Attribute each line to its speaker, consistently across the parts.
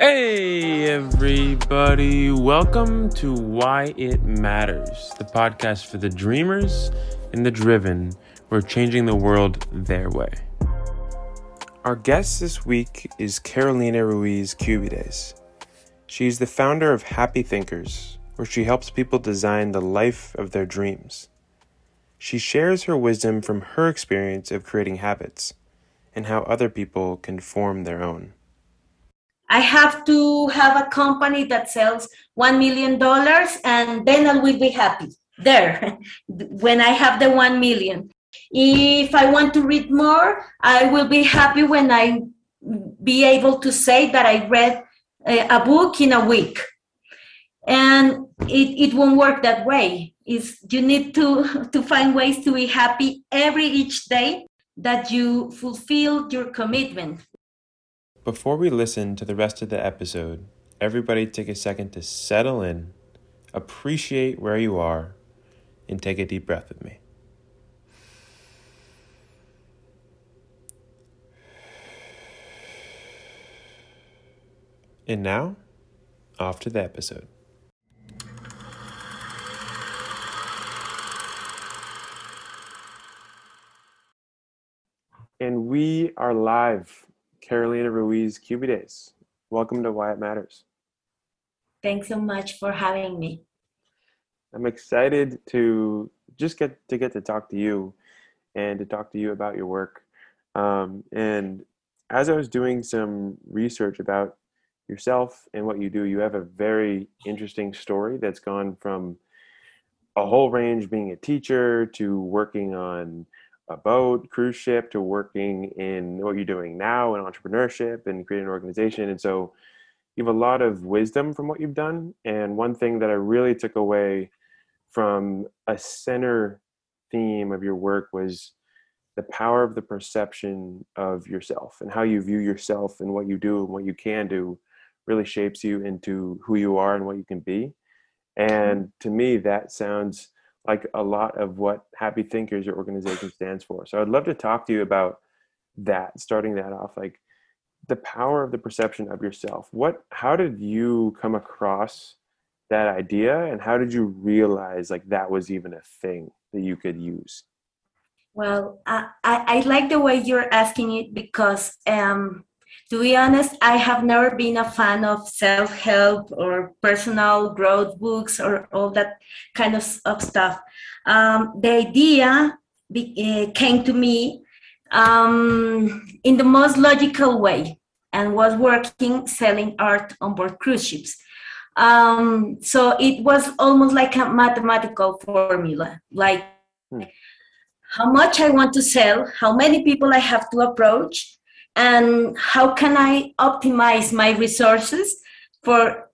Speaker 1: Hey, everybody. Welcome to Why It Matters, the podcast for the dreamers and the driven who are changing the world their way. Our guest this week is Carolina Ruiz Cubides. She's the founder of Happy Thinkers, where she helps people design the life of their dreams. She shares her wisdom from her experience of creating habits and how other people can form their own.
Speaker 2: I have to have a company that sells $1 million and then I will be happy there when I have the 1 million. If I want to read more, I will be happy when I be able to say that I read uh, a book in a week. And it, it won't work that way. Is you need to, to find ways to be happy every each day that you fulfill your commitment
Speaker 1: before we listen to the rest of the episode, everybody take a second to settle in, appreciate where you are, and take a deep breath with me. And now, off to the episode. And we are live Carolina Ruiz Cubides. Welcome to Why It Matters.
Speaker 2: Thanks so much for having me.
Speaker 1: I'm excited to just get to get to talk to you and to talk to you about your work. Um, and as I was doing some research about yourself and what you do, you have a very interesting story that's gone from a whole range being a teacher to working on a boat, cruise ship, to working in what you're doing now in entrepreneurship and creating an organization. And so you have a lot of wisdom from what you've done. And one thing that I really took away from a center theme of your work was the power of the perception of yourself and how you view yourself and what you do and what you can do really shapes you into who you are and what you can be. Mm-hmm. And to me, that sounds like a lot of what Happy Thinkers, your organization, stands for. So I'd love to talk to you about that, starting that off, like the power of the perception of yourself. What, how did you come across that idea, and how did you realize like that was even a thing that you could use?
Speaker 2: Well, I, I, I like the way you're asking it because um, to be honest, I have never been a fan of self help or personal growth books or all that kind of, of stuff. Um, the idea be, uh, came to me um, in the most logical way and was working selling art on board cruise ships. Um, so it was almost like a mathematical formula, like hmm. how much I want to sell, how many people I have to approach, and how can I optimize my resources for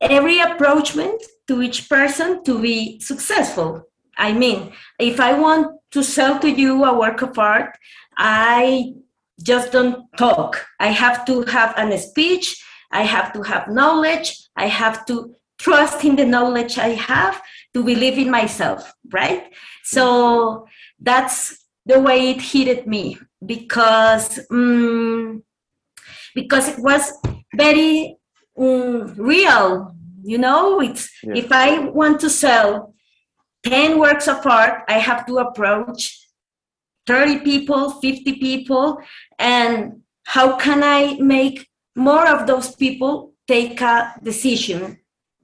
Speaker 2: every approachment to each person to be successful. I mean, if I want to sell to you a work of art, I just don't talk. I have to have an speech, I have to have knowledge, I have to trust in the knowledge I have to believe in myself, right? So that's the way it hit me because um, because it was very um, real you know it's yeah. if i want to sell 10 works of art i have to approach 30 people 50 people and how can i make more of those people take a decision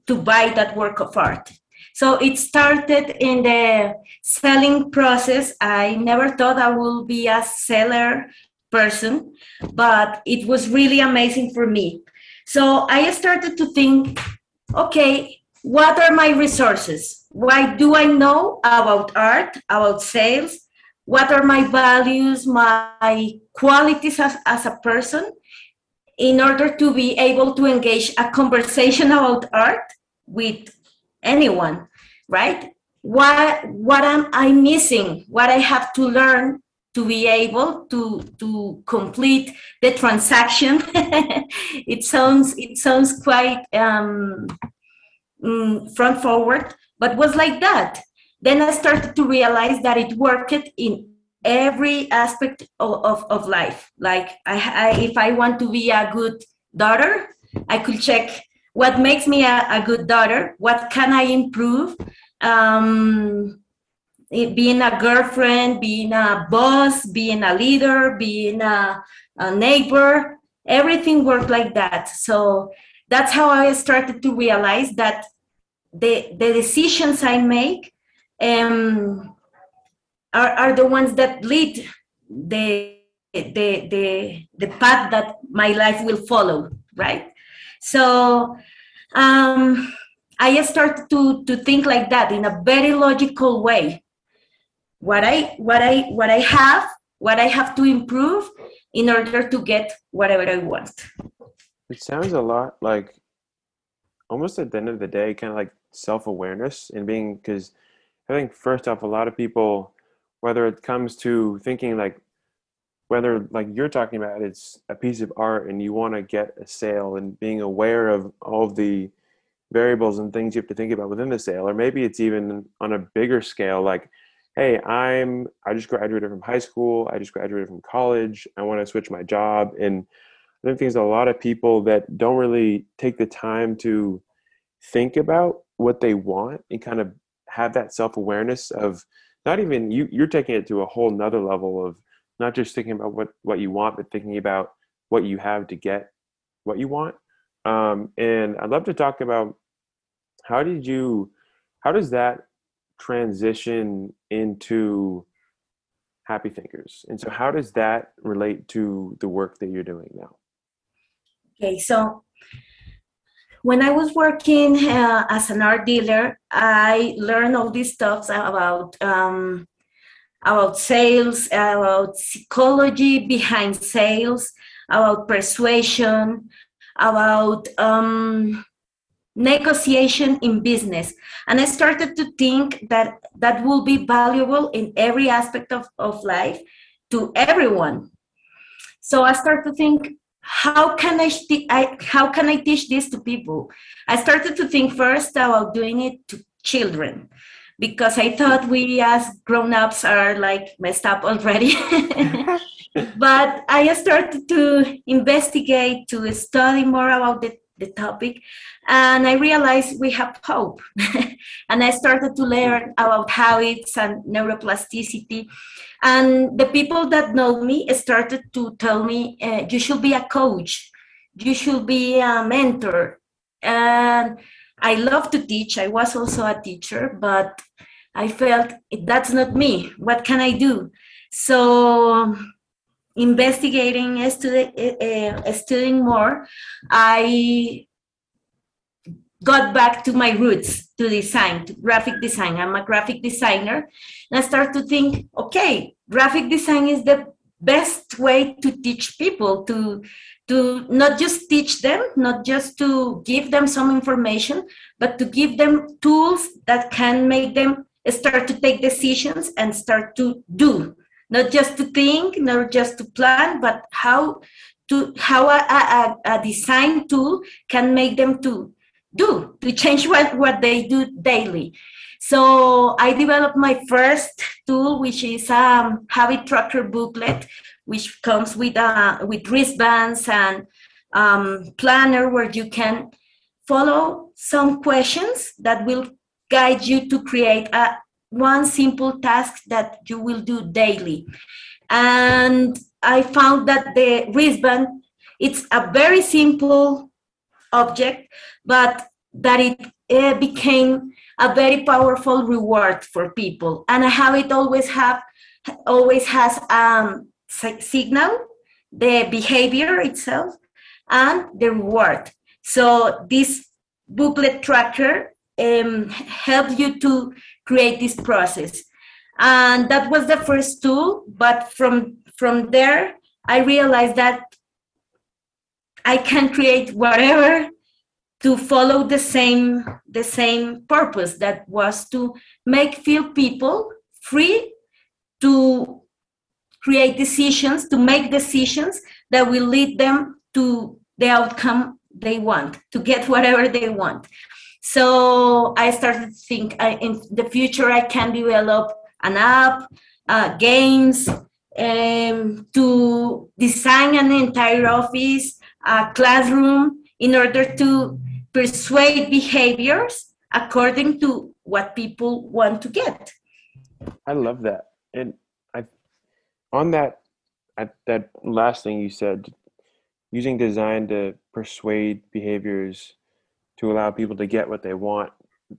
Speaker 2: to buy that work of art so it started in the selling process. I never thought I would be a seller person, but it was really amazing for me. So I started to think, okay, what are my resources? Why do I know about art, about sales? What are my values, my qualities as, as a person in order to be able to engage a conversation about art with anyone, right? What what am I missing? What I have to learn to be able to to complete the transaction. it sounds it sounds quite um, mm, front forward, but was like that. Then I started to realize that it worked in every aspect of, of, of life. Like I, I, if I want to be a good daughter, I could check what makes me a, a good daughter, what can I improve, um, being a girlfriend, being a boss, being a leader, being a, a neighbor, everything worked like that. So that's how I started to realize that the the decisions I make um, are, are the ones that lead the the the the path that my life will follow right so um, i started to to think like that in a very logical way. What i what i what i have what i have to improve in order to get whatever i want.
Speaker 1: It sounds a lot like almost at the end of the day kind of like self-awareness and being because i think first off a lot of people whether it comes to thinking like whether like you're talking about it's a piece of art and you want to get a sale and being aware of all of the variables and things you have to think about within the sale or maybe it's even on a bigger scale like hey i'm i just graduated from high school i just graduated from college i want to switch my job and i think there's a lot of people that don't really take the time to think about what they want and kind of have that self-awareness of not even you you're taking it to a whole nother level of not just thinking about what what you want but thinking about what you have to get what you want. Um, and i'd love to talk about how did you how does that transition into happy thinkers? And so how does that relate to the work that you're doing now?
Speaker 2: Okay so when i was working uh, as an art dealer i learned all these stuff about um, about sales, about psychology behind sales, about persuasion, about um, negotiation in business. And I started to think that that will be valuable in every aspect of, of life to everyone. So I started to think, how can I, I how can I teach this to people? I started to think first about doing it to children because I thought we as grown-ups are like messed up already. but I started to investigate, to study more about the, the topic, and I realized we have hope. and I started to learn about habits and neuroplasticity. And the people that know me started to tell me, uh, you should be a coach, you should be a mentor. And I love to teach. I was also a teacher, but I felt that's not me. What can I do? So, investigating, studi- uh, studying more, I got back to my roots to design, to graphic design. I'm a graphic designer. And I started to think, okay, graphic design is the best way to teach people to to not just teach them not just to give them some information but to give them tools that can make them start to take decisions and start to do. Not just to think not just to plan but how to how a, a, a design tool can make them to do to change what, what they do daily so i developed my first tool which is a um, habit tracker booklet which comes with uh, with wristbands and um, planner where you can follow some questions that will guide you to create a one simple task that you will do daily. And i found that the wristband it's a very simple object but that it uh, became a very powerful reward for people and how it always have always has um signal the behavior itself and the reward so this booklet tracker um, help you to create this process. And that was the first tool, but from from there, I realized that I can create whatever to follow the same the same purpose that was to make feel people free to create decisions to make decisions that will lead them to the outcome they want to get whatever they want. So I started to think I, in the future I can develop an app, uh, games, um, to design an entire office, a classroom in order to persuade behaviors according to what people want to get.
Speaker 1: I love that. And I on that that last thing you said, using design to persuade behaviors to allow people to get what they want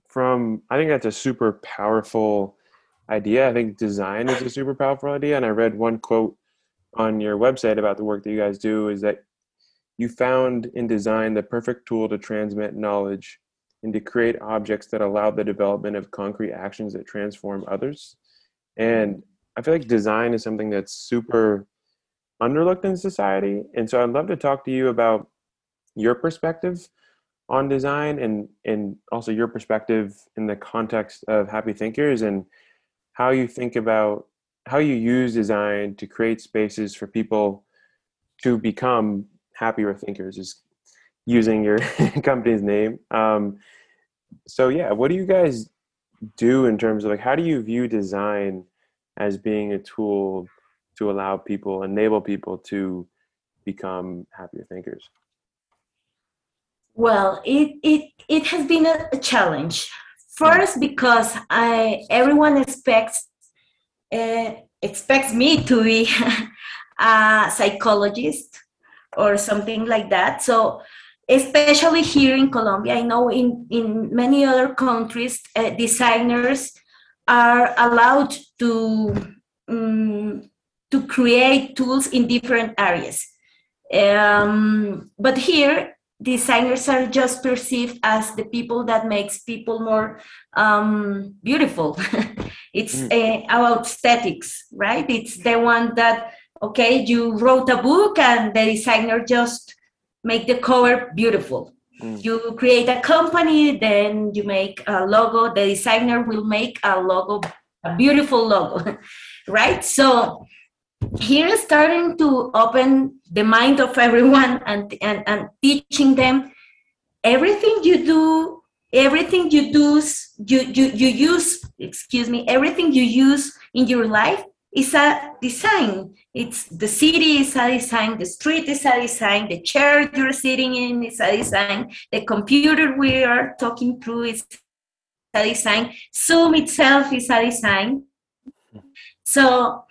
Speaker 1: from I think that's a super powerful idea. I think design is a super powerful idea and I read one quote on your website about the work that you guys do is that you found in design the perfect tool to transmit knowledge and to create objects that allow the development of concrete actions that transform others. And I feel like design is something that's super underlooked in society. And so I'd love to talk to you about your perspective on design and and also your perspective in the context of happy thinkers and how you think about how you use design to create spaces for people to become happier thinkers is using your company's name. Um, so yeah what do you guys do in terms of like how do you view design as being a tool to allow people enable people to become happier thinkers?
Speaker 2: Well it it it has been a, a challenge. First because i everyone expects uh, expects me to be a psychologist or something like that so especially here in colombia i know in in many other countries uh, designers are allowed to um, to create tools in different areas. Um, but here, designers are just perceived as the people that makes people more um, beautiful. it's mm. uh, about aesthetics, right? It's the one that okay, you wrote a book and the designer just make the cover beautiful. Mm. You create a company, then you make a logo. The designer will make a logo, a beautiful logo, right? So here is starting to open the mind of everyone and, and, and teaching them everything you do everything you do you, you you use excuse me everything you use in your life is a design. It's the city is a design the street is a design the chair you're sitting in is a design the computer we are talking through is a design. Zoom itself is a design. So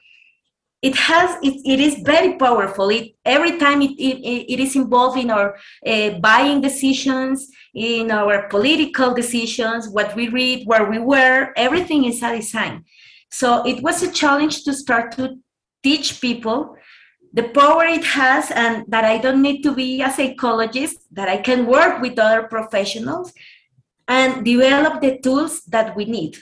Speaker 2: it has it, it is very powerful. It every time it, it, it is involved in our uh, buying decisions in our political decisions what we read where we were everything is a design so it was a challenge to start to teach people the power it has and that i don't need to be a psychologist that i can work with other professionals and develop the tools that we need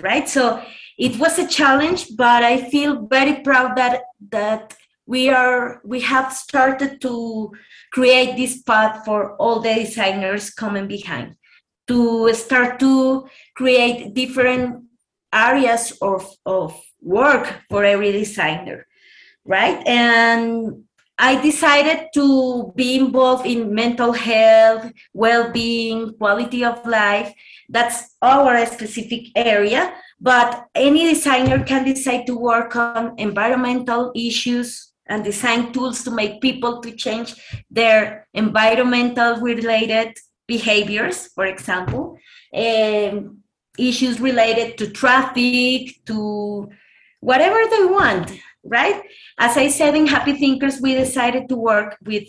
Speaker 2: right? So it was a challenge but i feel very proud that that we are we have started to create this path for all the designers coming behind to start to create different areas of, of work for every designer right? And i decided to be involved in mental health well-being quality of life. That's our specific area but any designer can decide to work on environmental issues and design tools to make people to change their environmental related behaviors, for example, um, issues related to traffic, to whatever they want, right? As I said in Happy Thinkers, we decided to work with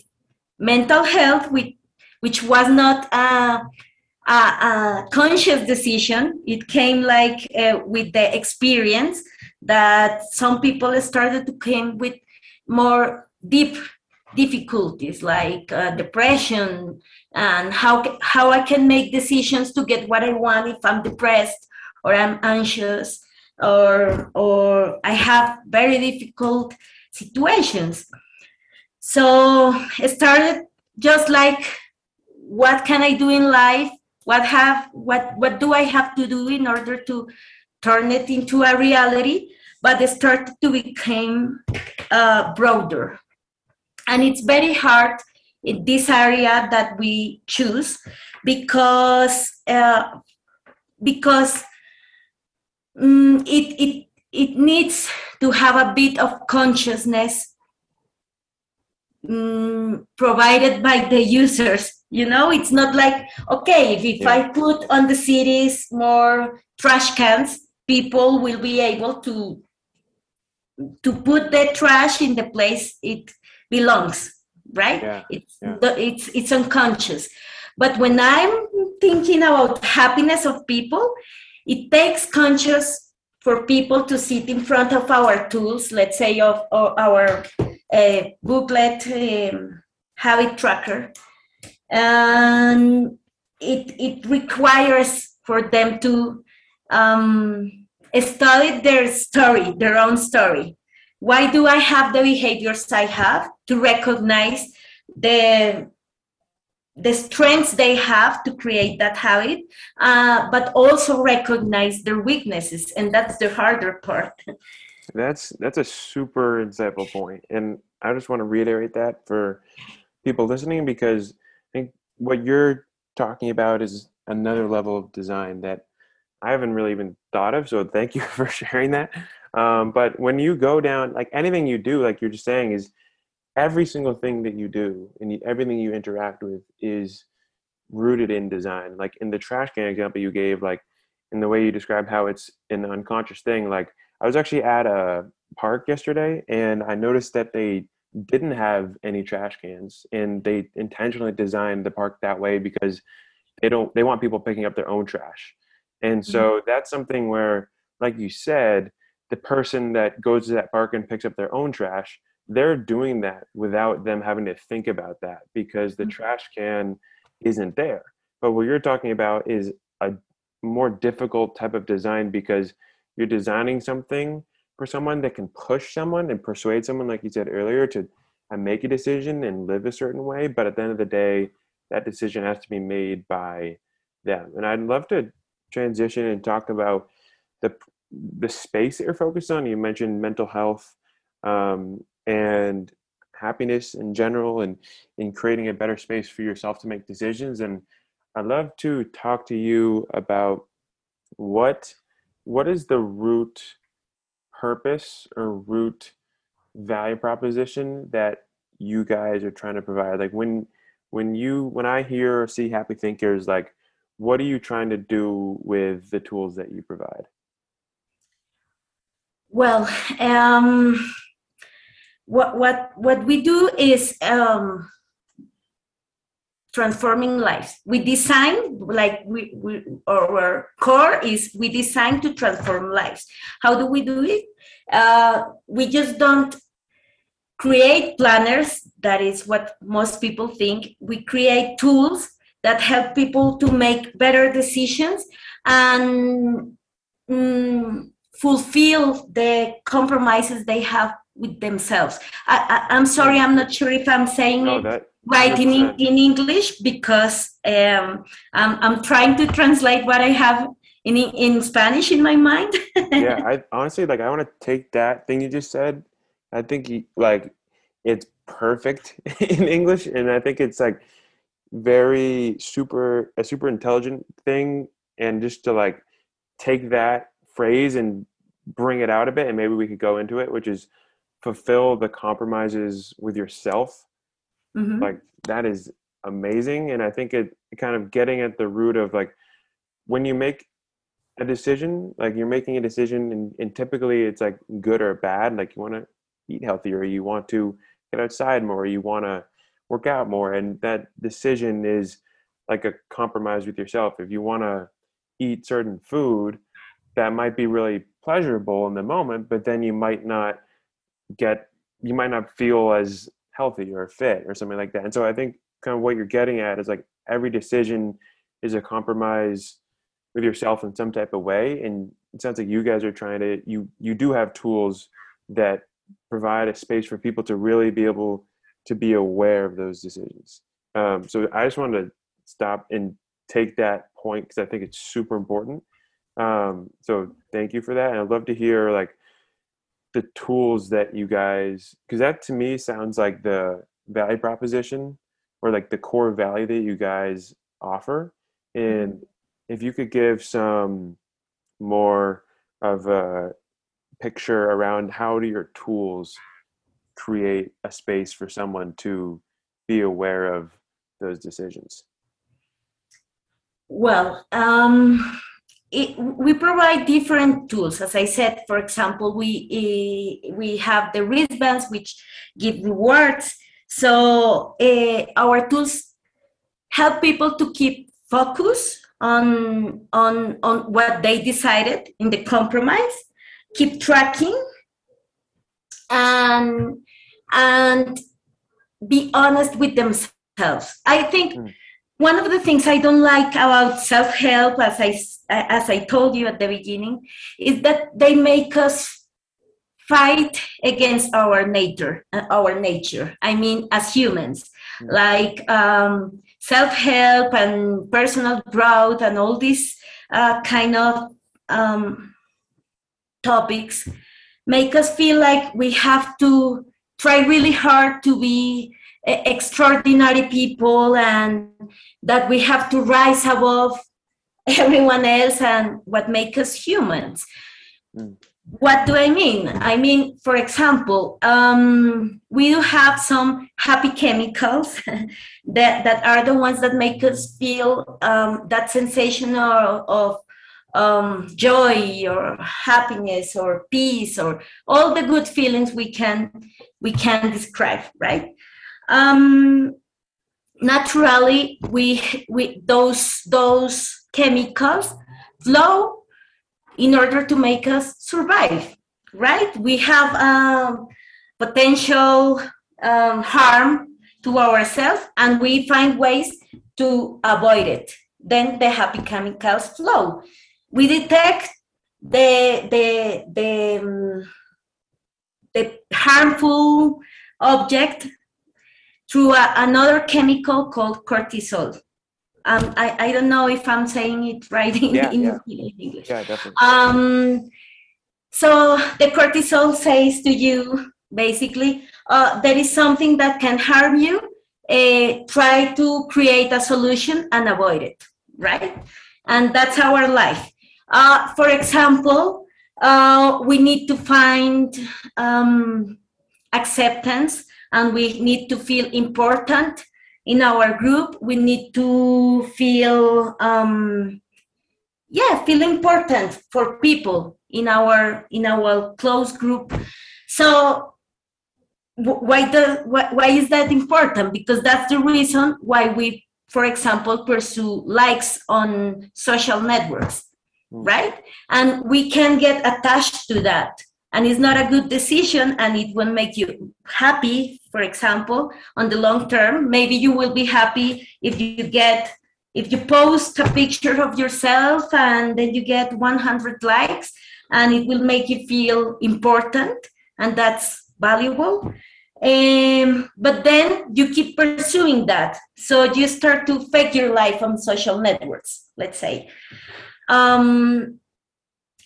Speaker 2: mental health, with, which was not a a, a conscious decision. It came like uh, with the experience that some people started to come with more deep difficulties like uh, depression and how how I can make decisions to get what I want if I'm depressed or I'm anxious or or I have very difficult situations. So it started just like what can I do in life? What have what what do i have to do in order to turn it into a reality? But it started to become uh, broader. And it's very hard in this area that we choose because uh, because um, it, it it needs to have a bit of consciousness um, provided by the users you know it's not like okay if, if yeah. i put on the cities more trash cans people will be able to to put the trash in the place it belongs right
Speaker 1: yeah.
Speaker 2: it's
Speaker 1: yeah.
Speaker 2: it's it's unconscious but when i'm thinking about happiness of people it takes conscious for people to sit in front of our tools let's say of, of our uh, booklet um, habit tracker and it it requires for them to um, study their story, their own story. Why do I have the behaviors I have to recognize the the strengths they have to create that habit, uh, but also recognize their weaknesses, and that's the harder part.
Speaker 1: That's that's a super insightful point, and I just want to reiterate that for people listening because I think what you're talking about is another level of design that I haven't really even thought of. So thank you for sharing that. Um, but when you go down, like anything you do, like you're just saying, is every single thing that you do and everything you interact with is rooted in design. Like in the trash can example you gave, like in the way you described how it's an unconscious thing. Like I was actually at a park yesterday and I noticed that they didn't have any trash cans and they intentionally designed the park that way because they don't they want people picking up their own trash and so mm-hmm. that's something where like you said the person that goes to that park and picks up their own trash they're doing that without them having to think about that because the mm-hmm. trash can isn't there but what you're talking about is a more difficult type of design because you're designing something for someone that can push someone and persuade someone, like you said earlier, to uh, make a decision and live a certain way. But at the end of the day, that decision has to be made by them. And I'd love to transition and talk about the the space that you're focused on. You mentioned mental health um, and happiness in general, and in creating a better space for yourself to make decisions. And I'd love to talk to you about what what is the root purpose or root value proposition that you guys are trying to provide like when when you when i hear or see happy thinkers like what are you trying to do with the tools that you provide
Speaker 2: well um what what what we do is um transforming lives. We design like we, we our core is we design to transform lives. How do we do it? Uh, we just don't create planners that is what most people think. We create tools that help people to make better decisions and mm, fulfill the compromises they have with themselves. I, am sorry i'm not sure if i'm saying no, that, right in, in english because um, I'm, I'm trying to translate what i have in in spanish in my mind.
Speaker 1: Yeah i honestly like i want to take that thing you just said. I think like it's perfect in english and i think it's like very super a super intelligent thing and just to like take that phrase and bring it out a bit and maybe we could go into it which is fulfill the compromises with yourself mm-hmm. like that is amazing and i think it kind of getting at the root of like when you make a decision like you're making a decision and, and typically it's like good or bad like you want to eat healthier you want to get outside more you want to work out more and that decision is like a compromise with yourself if you want to eat certain food that might be really pleasurable in the moment but then you might not get you might not feel as healthy or fit or something like that. And so i think kind of what you're getting at is like every decision is a compromise with yourself in some type of way. And it sounds like you guys are trying to you you do have tools that provide a space for people to really be able to be aware of those decisions. Um, so i just wanted to stop and take that point because i think it's super important um, so thank you for that and i'd love to hear like the tools that you guys because that to me sounds like the value proposition or like the core value that you guys offer and mm-hmm if you could give some more of a picture around how do your tools create a space for someone to be aware of those decisions?
Speaker 2: Well, um, it, we provide different tools. As I said, for example, we uh, we have the wristbands which give rewards. So uh, our tools help people to keep focus on on on what they decided in the compromise, keep tracking, and and be honest with themselves. I think. Mm one of the things I don't like about self-help, as I as I told you at the beginning, is that they make us fight against our nature. Uh, our nature. I mean, as humans, mm. like um, self-help and personal growth and all these uh, kind of um, topics make us feel like we have to try really hard to be extraordinary people and that we have to rise above everyone else and what makes us humans. Mm. What do I mean? I mean, for example, um, we do have some happy chemicals that, that are the ones that make us feel um, that sensation of, of um, joy or happiness or peace or all the good feelings we can we can describe, right? um, naturally we, we those those chemicals flow in order to make us survive right? We have um, potential um, harm to ourselves and we find ways to avoid it. Then the happy chemicals flow. We detect the the the, um, the harmful object through a, another chemical called cortisol. Um, I, I don't know if I'm saying it right in,
Speaker 1: yeah,
Speaker 2: in,
Speaker 1: yeah.
Speaker 2: in English.
Speaker 1: Yeah, definitely.
Speaker 2: Um, so the cortisol says to you, basically, uh, there is something that can harm you. Uh, try to create a solution and avoid it, right? And that's our life. Uh, for example, uh, we need to find um, acceptance and we need to feel important in our group. We need to feel um, yeah feel important for people in our in our close group. So why the why, why is that important? Because that's the reason why we for example pursue likes on social networks mm. right? And we can get attached to that and it's not a good decision and it won't make you happy for example on the long term. Maybe you will be happy if you get if you post a picture of yourself and then you get 100 likes and it will make you feel important and that's valuable. Um, but then you keep pursuing that. So you start to fake your life on social networks let's say. Um,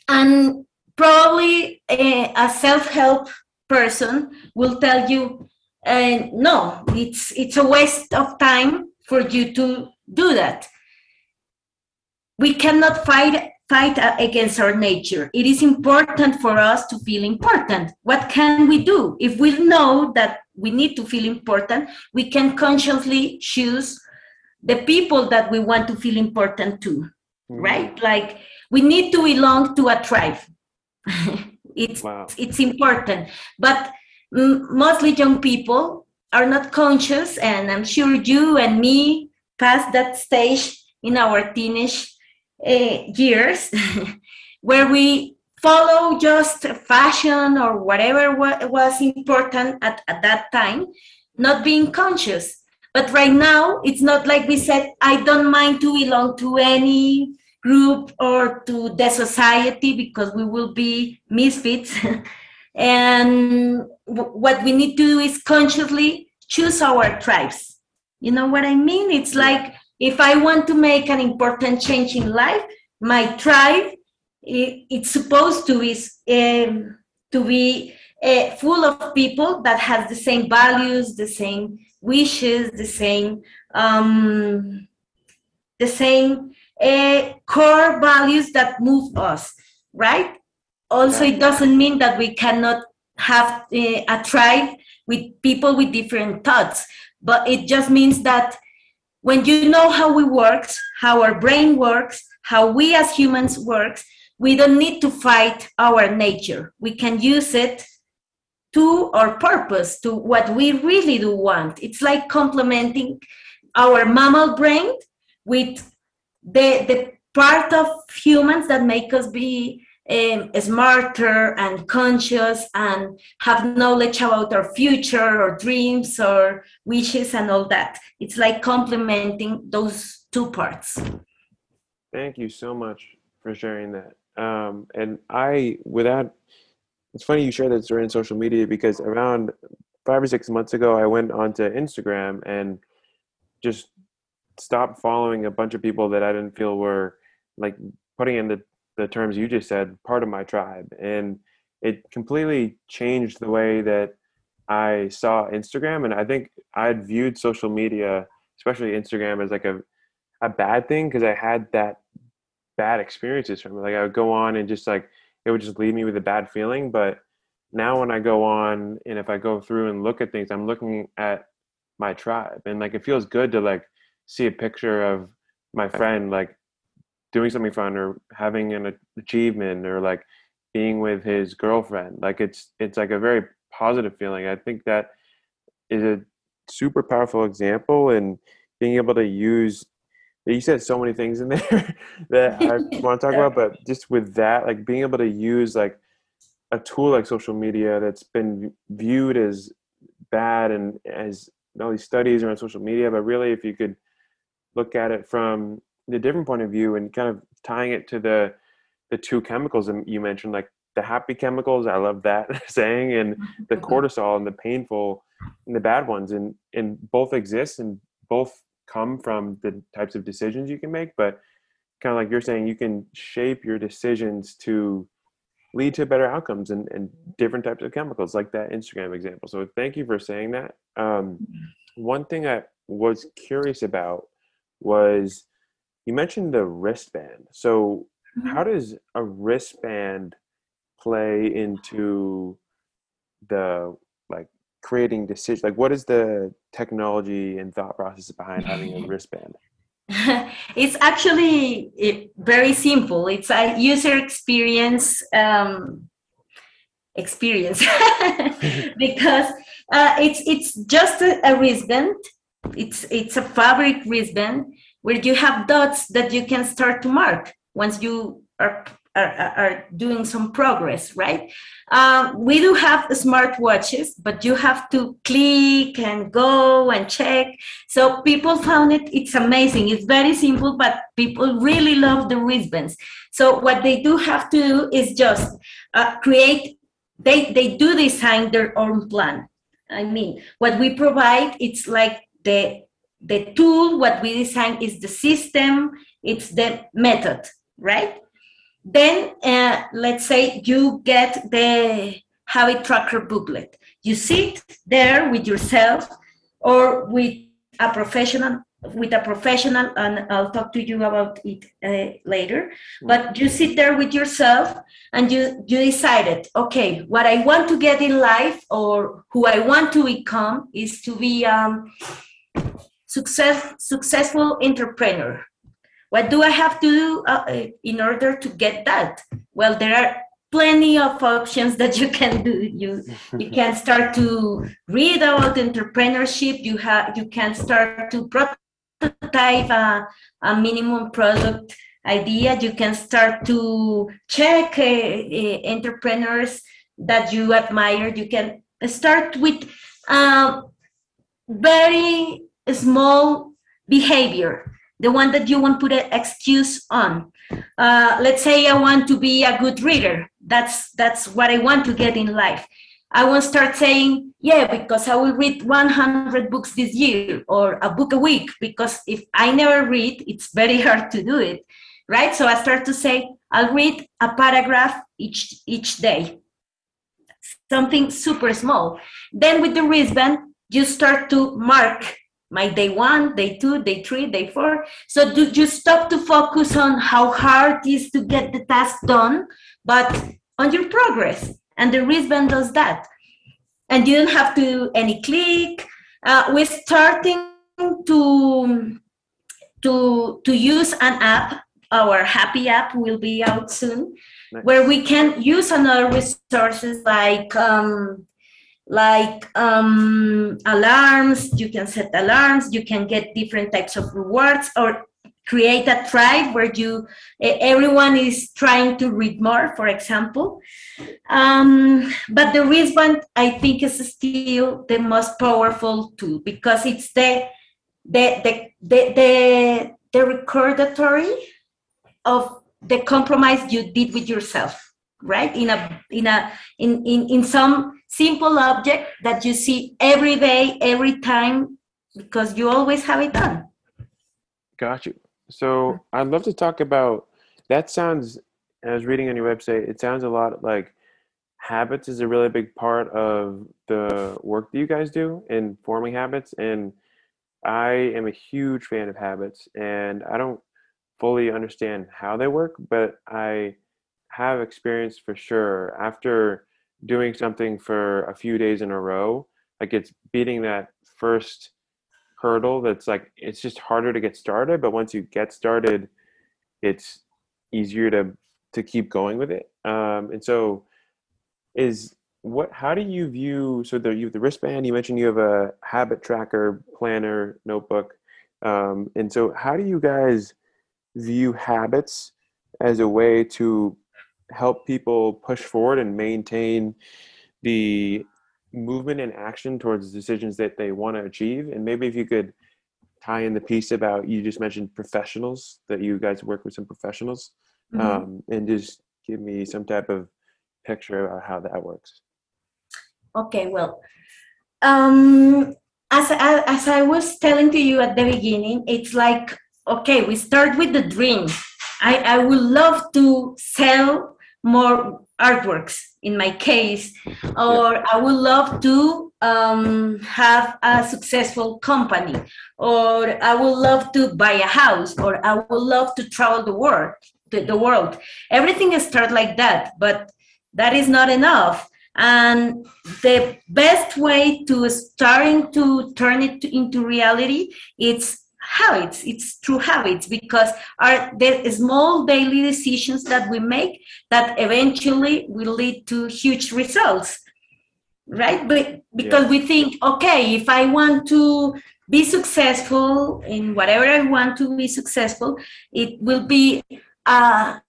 Speaker 2: and probably a, a self-help person will tell you uh, no it's it's a waste of time for you to do that. We cannot fight fight against our nature. It is important for us to feel important. What can we do? If we know that we need to feel important we can consciously choose the people that we want to feel important to mm-hmm. right? Like we need to belong to a tribe it's wow. it's important but mostly young people are not conscious and i'm sure you and me passed that stage in our teenage uh, years where we follow just fashion or whatever was important at, at that time not being conscious but right now it's not like we said i don't mind to belong to any group or to the society because we will be misfits. and what we need to do is consciously choose our tribes. You know what I mean? It's like if I want to make an important change in life, my tribe it, it's supposed to be um, to be uh, full of people that has the same values, the same wishes, the same um, the same uh, core values that move us, right? Also, it doesn't mean that we cannot have uh, a tribe with people with different thoughts, but it just means that when you know how we work, how our brain works, how we as humans works, we don't need to fight our nature. We can use it to our purpose, to what we really do want. It's like complementing our mammal brain with the, the part of humans that make us be um, smarter and conscious and have knowledge about our future or dreams or wishes and all that. It's like complementing those two parts.
Speaker 1: Thank you so much for sharing that. Um, and I, without, it's funny you share that story in social media because around five or six months ago, I went onto Instagram and just stopped following a bunch of people that I didn't feel were like putting in the the terms you just said, part of my tribe. And it completely changed the way that I saw Instagram. And I think I'd viewed social media, especially Instagram, as like a, a bad thing because I had that bad experiences from it. Like I would go on and just like, it would just leave me with a bad feeling. But now when I go on and if I go through and look at things, I'm looking at my tribe. And like it feels good to like see a picture of my friend like doing something fun or having an achievement or like being with his girlfriend. Like it's it's like a very positive feeling. I think that is a super powerful example and being able to use you said so many things in there that i want to talk about but just with that like being able to use like a tool like social media that's been viewed as bad and as all these studies around social media but really if you could look at it from the different point of view and kind of tying it to the the two chemicals you mentioned like the happy chemicals i love that saying and the mm-hmm. cortisol and the painful and the bad ones and and both exist and both come from the types of decisions you can make but kind of like you're saying you can shape your decisions to lead to better outcomes and, and different types of chemicals like that instagram example so thank you for saying that um, mm-hmm. one thing i was curious about was you mentioned the wristband. So, mm-hmm. how does a wristband play into the like creating decisions? Like, what is the technology and thought process behind having a wristband?
Speaker 2: it's actually it, very simple. It's a user experience um, experience because uh, it's it's just a, a wristband. It's it's a fabric wristband where you have dots that you can start to mark once you are are, are doing some progress, right? Um, we do have smart watches, but you have to click and go and check. So people found it, it's amazing. It's very simple, but people really love the wristbands. So what they do have to do is just uh, create, they, they do design their own plan. I mean, what we provide, it's like the the tool, what we design is the system, it's the method, right? Then uh, let's say you get the habit tracker booklet. You sit there with yourself or with a professional with a professional and i'll talk to you about it uh, later but you sit there with yourself and you you decided okay what i want to get in life or who i want to become is to be um, success, successful entrepreneur. What do I have to do uh, in order to get that? Well, there are plenty of options that you can do. You you can start to read about entrepreneurship. You have you can start to prototype a, a minimum product idea. You can start to check uh, uh, entrepreneurs that you admire. You can start with uh, very small behavior, the one that you want to put an excuse on. Uh, let's say I want to be a good reader. That's that's what I want to get in life. I won't start saying, yeah, because I will read 100 books this year or a book a week, because if I never read, it's very hard to do it, right? So I start to say, I'll read a paragraph each each day, something super small. Then with the wristband, you start to mark my day one, day two, day three, day four. So do you stop to focus on how hard it is to get the task done, but on your progress. And the wristband does that. And you don't have to any click. Uh, we're starting to to to use an app. Our happy app will be out soon, nice. where we can use another resources like um, like um, alarms. You can set alarms. You can get different types of rewards or create a tribe where you everyone is trying to read more for example um, but the wristband i think is still the most powerful tool because it's the the the the, the, the recordatory of the compromise you did with yourself right in a in a in in, in some simple object that you see every day every time because you always have it done
Speaker 1: got you so I'd love to talk about that. Sounds, I was reading on your website, it sounds a lot like habits is a really big part of the work that you guys do in forming habits. And I am a huge fan of habits, and I don't fully understand how they work, but I have experience for sure after doing something for a few days in a row, like it's beating that first hurdle that's like it's just harder to get started but once you get started it's easier to to keep going with it. Um, and so is what how do you view so the you the wristband you mentioned you have a habit tracker planner notebook um, and so how do you guys view habits as a way to help people push forward and maintain the movement and action towards decisions that they want to achieve. And maybe if you could tie in the piece about you just mentioned professionals that you guys work with some professionals mm-hmm. um, and just give me some type of picture about how that works.
Speaker 2: Okay well um, as, I, as i was telling to you at the beginning it's like okay we start with the dream. I, I would love to sell more artworks in my case or i would love to um, have a successful company or i would love to buy a house or i would love to travel the world the, the world. Everything starts like that but that is not enough. And the best way to starting to turn it into reality it's habits. It's through habits because are the small daily decisions that we make that eventually will lead to huge results right? But because yeah. we think okay if i want to be successful in whatever i want to be successful it will be a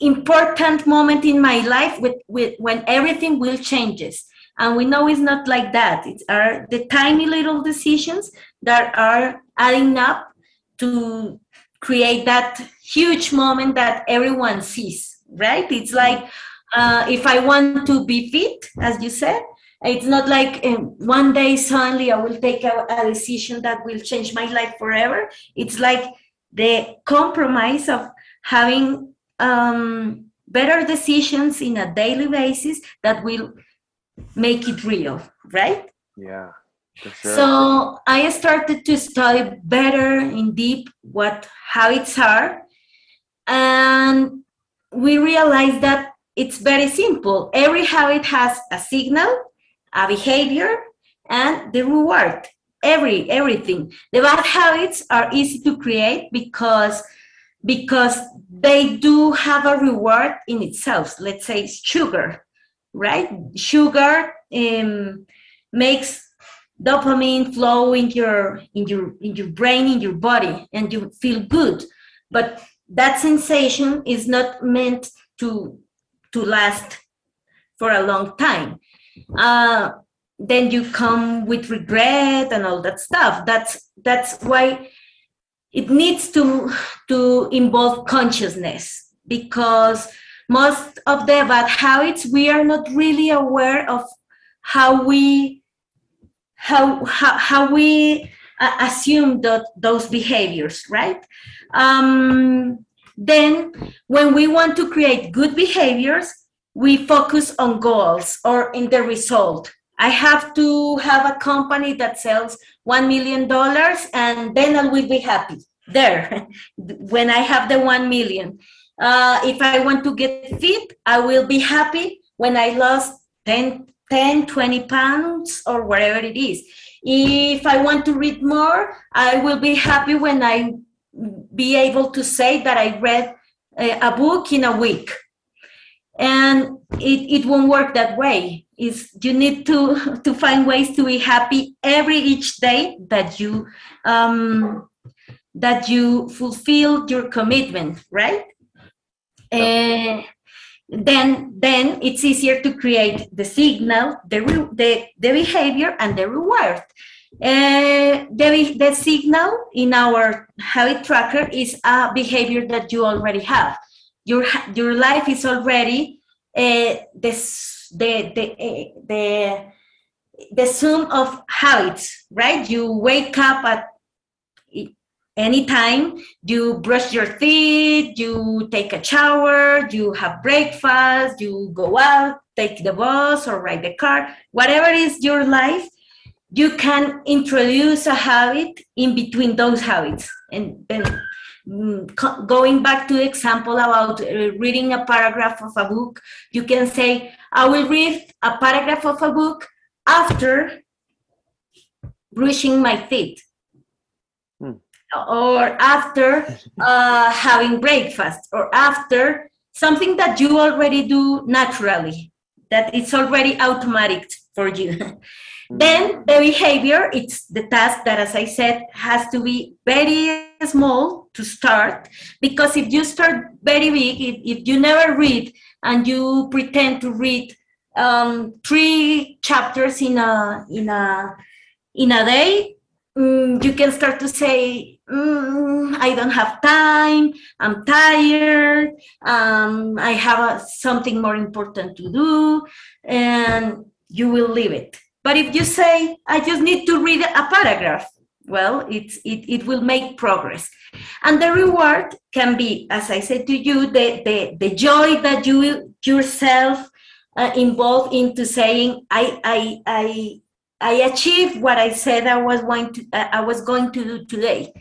Speaker 2: important moment in my life with, with when everything will changes. And we know it's not like that. It's are the tiny little decisions that are adding up to create that huge moment that everyone sees right? It's like uh, if i want to be fit as you said it's not like um, one day suddenly i will take a, a decision that will change my life forever. It's like the compromise of having um, better decisions in a daily basis that will make it real right?
Speaker 1: Yeah
Speaker 2: So I started to study better in deep what habits are, and we realized that it's very simple. Every habit has a signal, a behavior, and the reward. Every everything. The bad habits are easy to create because because they do have a reward in itself. Let's say sugar, right? Sugar um, makes dopamine flow in your in your in your brain in your body and you feel good. But that sensation is not meant to to last for a long time. Uh, then you come with regret and all that stuff. That's that's why it needs to to involve consciousness because most of the bad habits we are not really aware of how we how how, how we uh, assume that those behaviors right? Um, then when we want to create good behaviors we focus on goals or in the result. I have to have a company that sells one million dollars and then i will be happy. There when i have the one million. Uh, if i want to get fit i will be happy. When i lost 10 10, 20 pounds or whatever it is. If I want to read more, I will be happy when I be able to say that I read a, a book in a week. And it, it won't work that way. Is you need to to find ways to be happy every each day that you um, that you fulfill your commitment, right? Uh, then then it's easier to create the signal, the the, the behavior, and the reward. Uh, the, the signal in our habit tracker is a behavior that you already have. Your, your life is already uh, the, the, the, uh, the, the sum of habits, right? You wake up at any time, you brush your teeth, you take a shower, you have breakfast, you go out, take the bus or ride the car, whatever is your life, you can introduce a habit in between those habits. And then mm, going back to the example about uh, reading a paragraph of a book you can say i will read a paragraph of a book after brushing my teeth. Or after uh, having breakfast or after something that you already do naturally that it's already automatic for you Then the behavior, it's the task that, as I said, has to be very small to start. Because if you start very big, if, if you never read and you pretend to read um, three chapters in a in a in a day, um, you can start to say, mm, "I don't have time. I'm tired. Um, I have a, something more important to do," and you will leave it but if you say, I just need to read a paragraph, well, it's, it, it will make progress. And the reward can be, as I said to you, the, the, the joy that you yourself uh, involved into saying, I, I, I, I achieved what I said I was going to, uh, I was going to do today.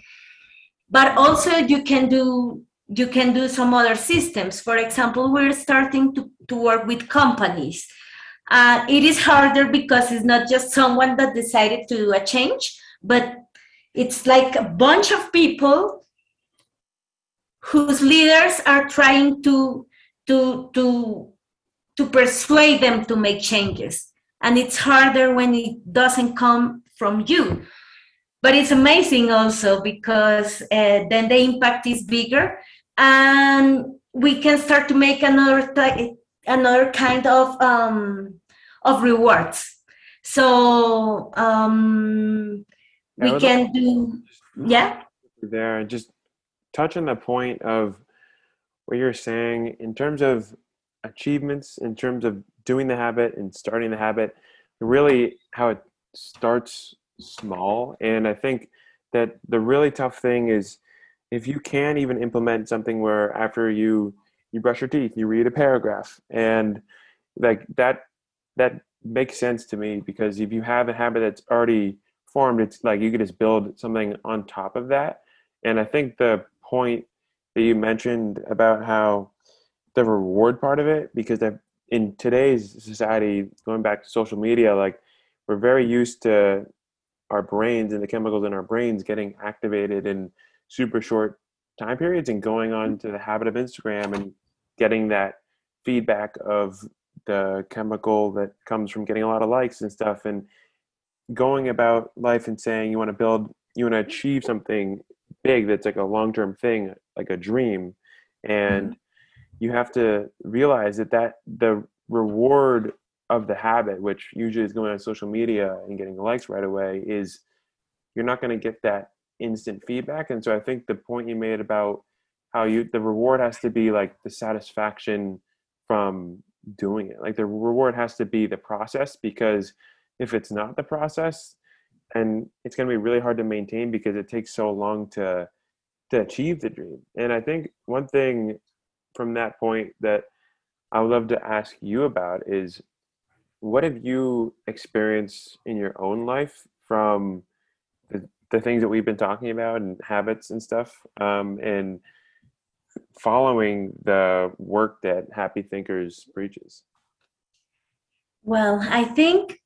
Speaker 2: But also you can do you can do some other systems. For example, we're starting to, to work with companies. Uh, it is harder because it's not just someone that decided to do a change, but it's like a bunch of people whose leaders are trying to to to to persuade them to make changes. And it's harder when it doesn't come from you but it's amazing also because uh, then the impact is bigger and we can start to make another another kind of um, of rewards. So um, we can do, yeah.
Speaker 1: There, just touch on the point of what you're saying in terms of achievements, in terms of doing the habit and starting the habit, really how it starts small. And I think that the really tough thing is if you can even implement something where after you you brush your teeth, you read a paragraph, and like that that makes sense to me because if you have a habit that's already formed, it's like you could just build something on top of that. And I think the point that you mentioned about how the reward part of it, because in today's society, going back to social media, like we're very used to our brains and the chemicals in our brains getting activated in super short time periods and going on to the habit of Instagram and getting that feedback of the chemical that comes from getting a lot of likes and stuff and going about life and saying you want to build you want to achieve something big that's like a long-term thing like a dream and mm-hmm. you have to realize that that the reward of the habit which usually is going on social media and getting likes right away is you're not going to get that instant feedback. And so i think the point you made about how you the reward has to be like the satisfaction from doing it. Like the reward has to be the process because if it's not the process and it's going to be really hard to maintain because it takes so long to to achieve the dream. And i think one thing from that point that i would love to ask you about is what have you experienced in your own life from the, the things that we've been talking about and habits and stuff um, and following the work that Happy Thinkers preaches?
Speaker 2: Well, I think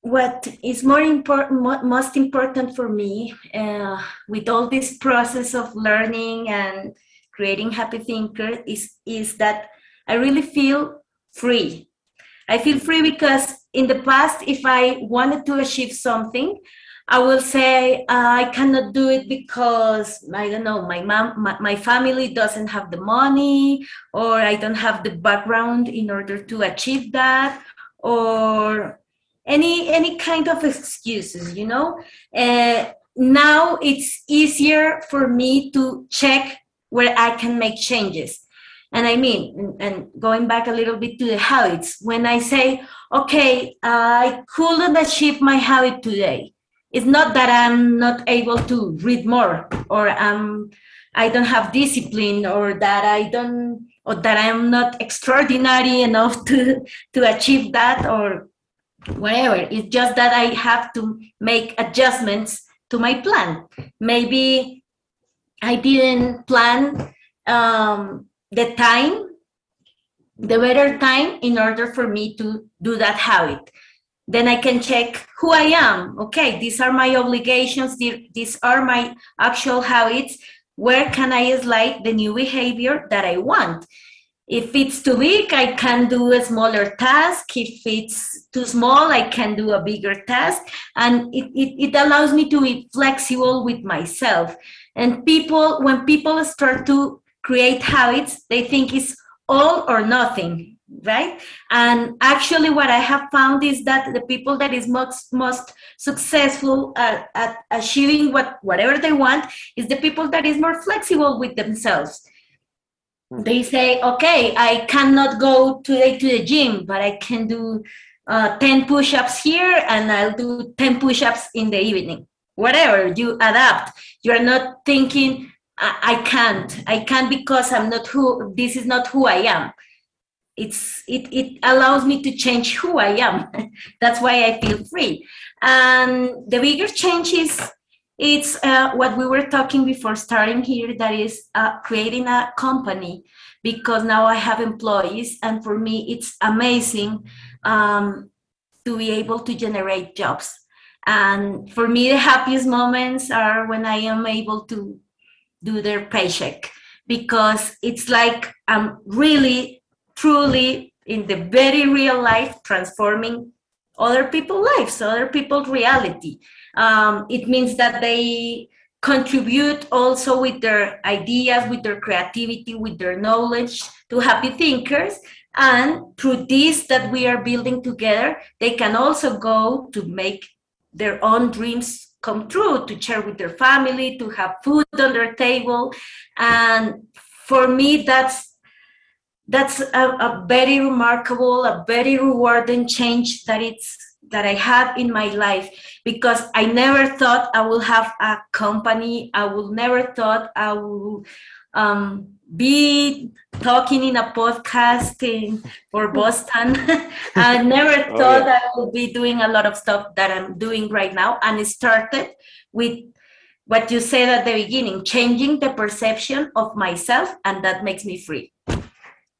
Speaker 2: what is more important most important for me uh, with all this process of learning and creating happy thinker is is that i really feel free i feel free because in the past if i wanted to achieve something i will say uh, i cannot do it because i don't know my mom my, my family doesn't have the money or i don't have the background in order to achieve that or any any kind of excuses you know? Uh, now it's easier for me to check where i can make changes and i mean and going back a little bit to the habits when i say okay i couldn't achieve my habit today it's not that i'm not able to read more or um, i don't have discipline or that i don't or that i'm not extraordinary enough to to achieve that or whatever. It's just that I have to make adjustments to my plan. Maybe I didn't plan um, the time, the better time in order for me to do that habit. Then I can check who I am. Okay, these are my obligations, these are my actual habits. Where can I slide the new behavior that I want? if it's too big i can do a smaller task if it's too small i can do a bigger task and it, it, it allows me to be flexible with myself and people when people start to create habits they think it's all or nothing right? And actually what i have found is that the people that is most most successful at, at achieving what whatever they want is the people that is more flexible with themselves. They say okay i cannot go today to the gym but i can do uh, 10 push-ups here and i'll do 10 push-ups in the evening. Whatever you adapt. You're not thinking I, can't. I can't because i'm not who this is not who i am. It's it, it allows me to change who i am. That's why i feel free. And the bigger change is it's uh, what we were talking before starting here that is uh, creating a company. Because now i have employees and for me it's amazing um, to be able to generate jobs. And for me the happiest moments are when i am able to do their paycheck because it's like i'm really truly in the very real life transforming other people's lives other people's reality um, it means that they contribute also with their ideas, with their creativity, with their knowledge to happy thinkers. And through this that we are building together, they can also go to make their own dreams come true, to share with their family, to have food on their table. And for me, that's that's a, a very remarkable, a very rewarding change that it's that I had in my life because I never thought I will have a company. I will never thought I will um, be talking in a podcast in, for Boston. I never oh, thought oh, yeah. I would be doing a lot of stuff that I'm doing right now. And it started with what you said at the beginning, changing the perception of myself, and that makes me free.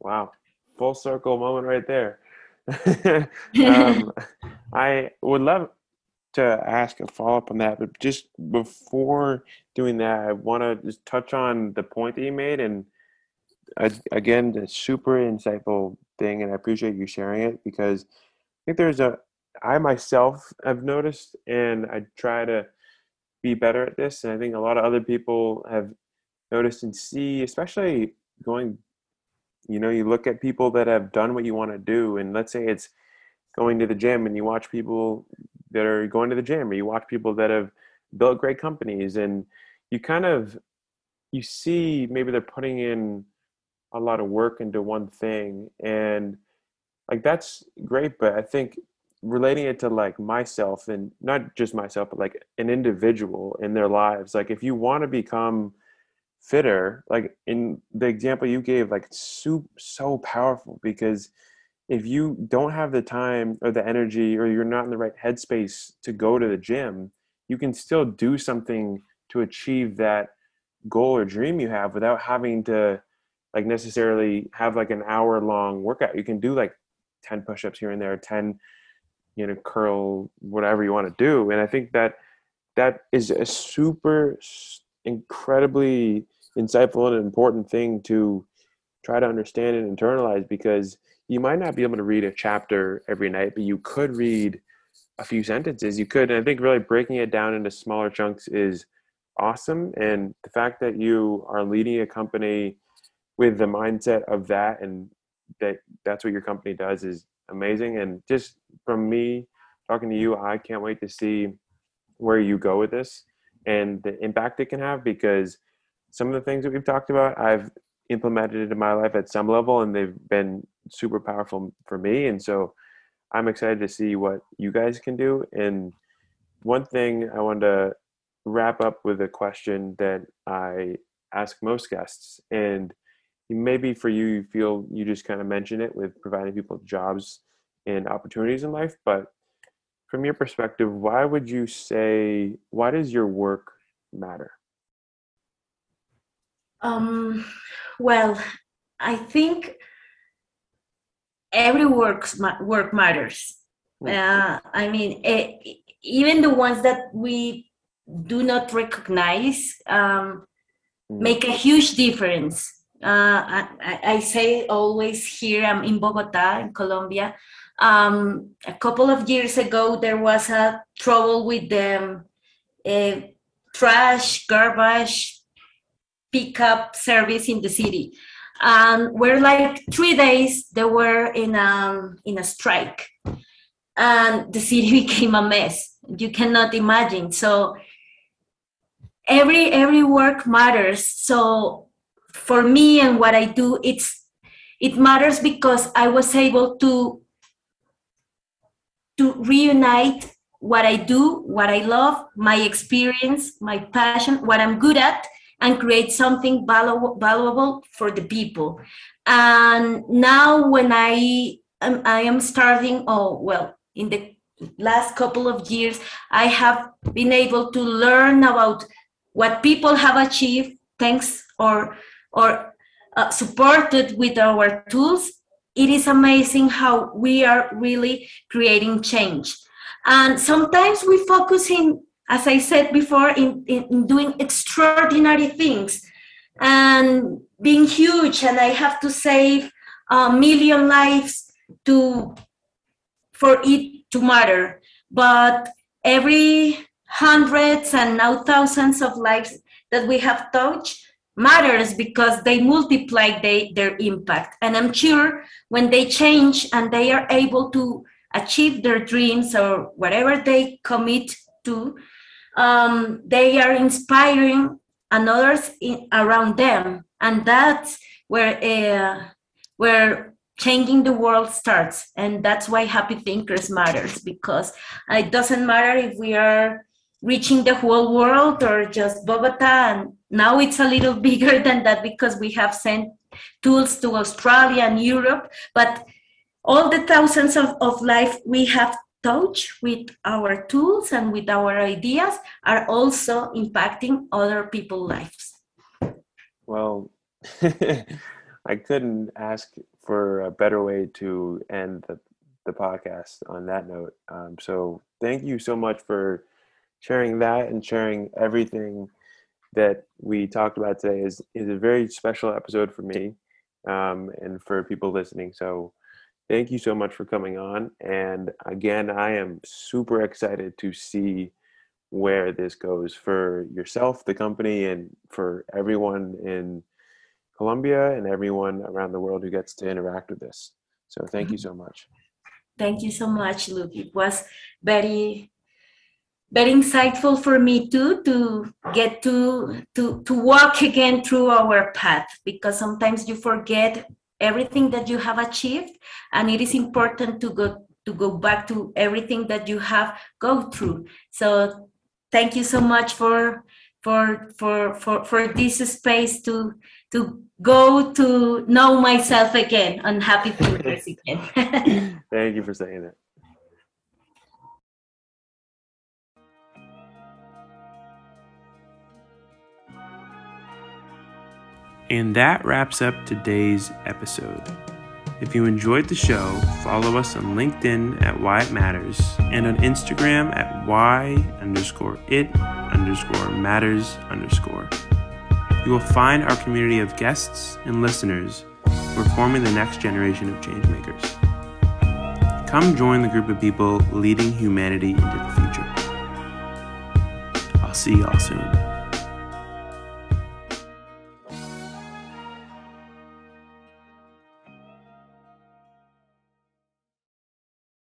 Speaker 1: Wow. Full circle moment right there. um, I would love to ask a follow up on that, but just before doing that, I want to just touch on the point that you made, and again, the super insightful thing, and I appreciate you sharing it because I think there's a I myself have noticed, and I try to be better at this, and I think a lot of other people have noticed and see, especially going you know you look at people that have done what you want to do and let's say it's going to the gym and you watch people that are going to the gym or you watch people that have built great companies and you kind of you see maybe they're putting in a lot of work into one thing and like that's great but i think relating it to like myself and not just myself but like an individual in their lives like if you want to become fitter like in the example you gave like so so powerful because if you don't have the time or the energy or you're not in the right headspace to go to the gym you can still do something to achieve that goal or dream you have without having to like necessarily have like an hour long workout. You can do like 10 push-ups here and there 10 you know curl whatever you want to do. And i think that that is a super incredibly insightful and important thing to try to understand and internalize because you might not be able to read a chapter every night but you could read a few sentences. You could and i think really breaking it down into smaller chunks is awesome. And the fact that you are leading a company with the mindset of that and that that's what your company does is amazing. And just from me talking to you i can't wait to see where you go with this and the impact it can have because some of the things that we've talked about i've implemented it in my life at some level and they've been super powerful for me. And so i'm excited to see what you guys can do. And one thing i wanted to wrap up with a question that i ask most guests and maybe for you you feel you just kind of mention it with providing people jobs and opportunities in life but from your perspective why would you say why does your work matter
Speaker 2: um, well i think every work work matters hmm. uh, i mean it, even the ones that we do not recognize um, hmm. make a huge difference uh, I, I, say always here, I'm in Bogota, in Colombia. Um, a couple of years ago, there was a trouble with the uh, trash, garbage pickup service in the city. And we're like three days, they were in a, in a strike. And the city became a mess. You cannot imagine. So every every work matters. So for me and what I do, it's it matters because I was able to to reunite what I do, what I love, my experience, my passion, what I'm good at, and create something valuable, for the people. And now, when I am, I am starting, oh well, in the last couple of years, I have been able to learn about what people have achieved thanks or or uh, supported with our tools, it is amazing how we are really creating change. And sometimes we focus in, as I said before, in, in doing extraordinary things and being huge, and I have to save a million lives to for it to matter. But every hundreds and now thousands of lives that we have touched matters because they multiply they, their impact. And I'm sure when they change and they are able to achieve their dreams or whatever they commit to, um, they are inspiring others in, around them. And that's where, uh, where changing the world starts. And that's why Happy Thinkers matters because it doesn't matter if we are reaching the whole world or just Bogota. And now it's a little bigger than that because we have sent tools to Australia and Europe. But all the thousands of, of life we have touched with our tools and with our ideas are also impacting other people's lives.
Speaker 1: Well, I couldn't ask for a better way to end the, the podcast on that note. Um, so thank you so much for sharing that and sharing everything that we talked about today is is a very special episode for me um, and for people listening. So thank you so much for coming on. And again, I am super excited to see where this goes for yourself, the company, and for everyone in Colombia and everyone around the world who gets to interact with this. So thank you mm-hmm. so much.
Speaker 2: Thank you so much, Luke. It was very very insightful for me too to get to to to walk again through our path because sometimes you forget everything that you have achieved and it is important to go to go back to everything that you have go through. So thank you so much for for for for, for this space to to go to know myself again and happy thinkers again.
Speaker 1: Thank you for saying that And that wraps up today's episode. If you enjoyed the show, follow us on LinkedIn at Why It Matters and on Instagram at Y underscore it underscore matters underscore. You will find our community of guests and listeners who are forming the next generation of changemakers. Come join the group of people leading humanity into the future. I'll see y'all soon.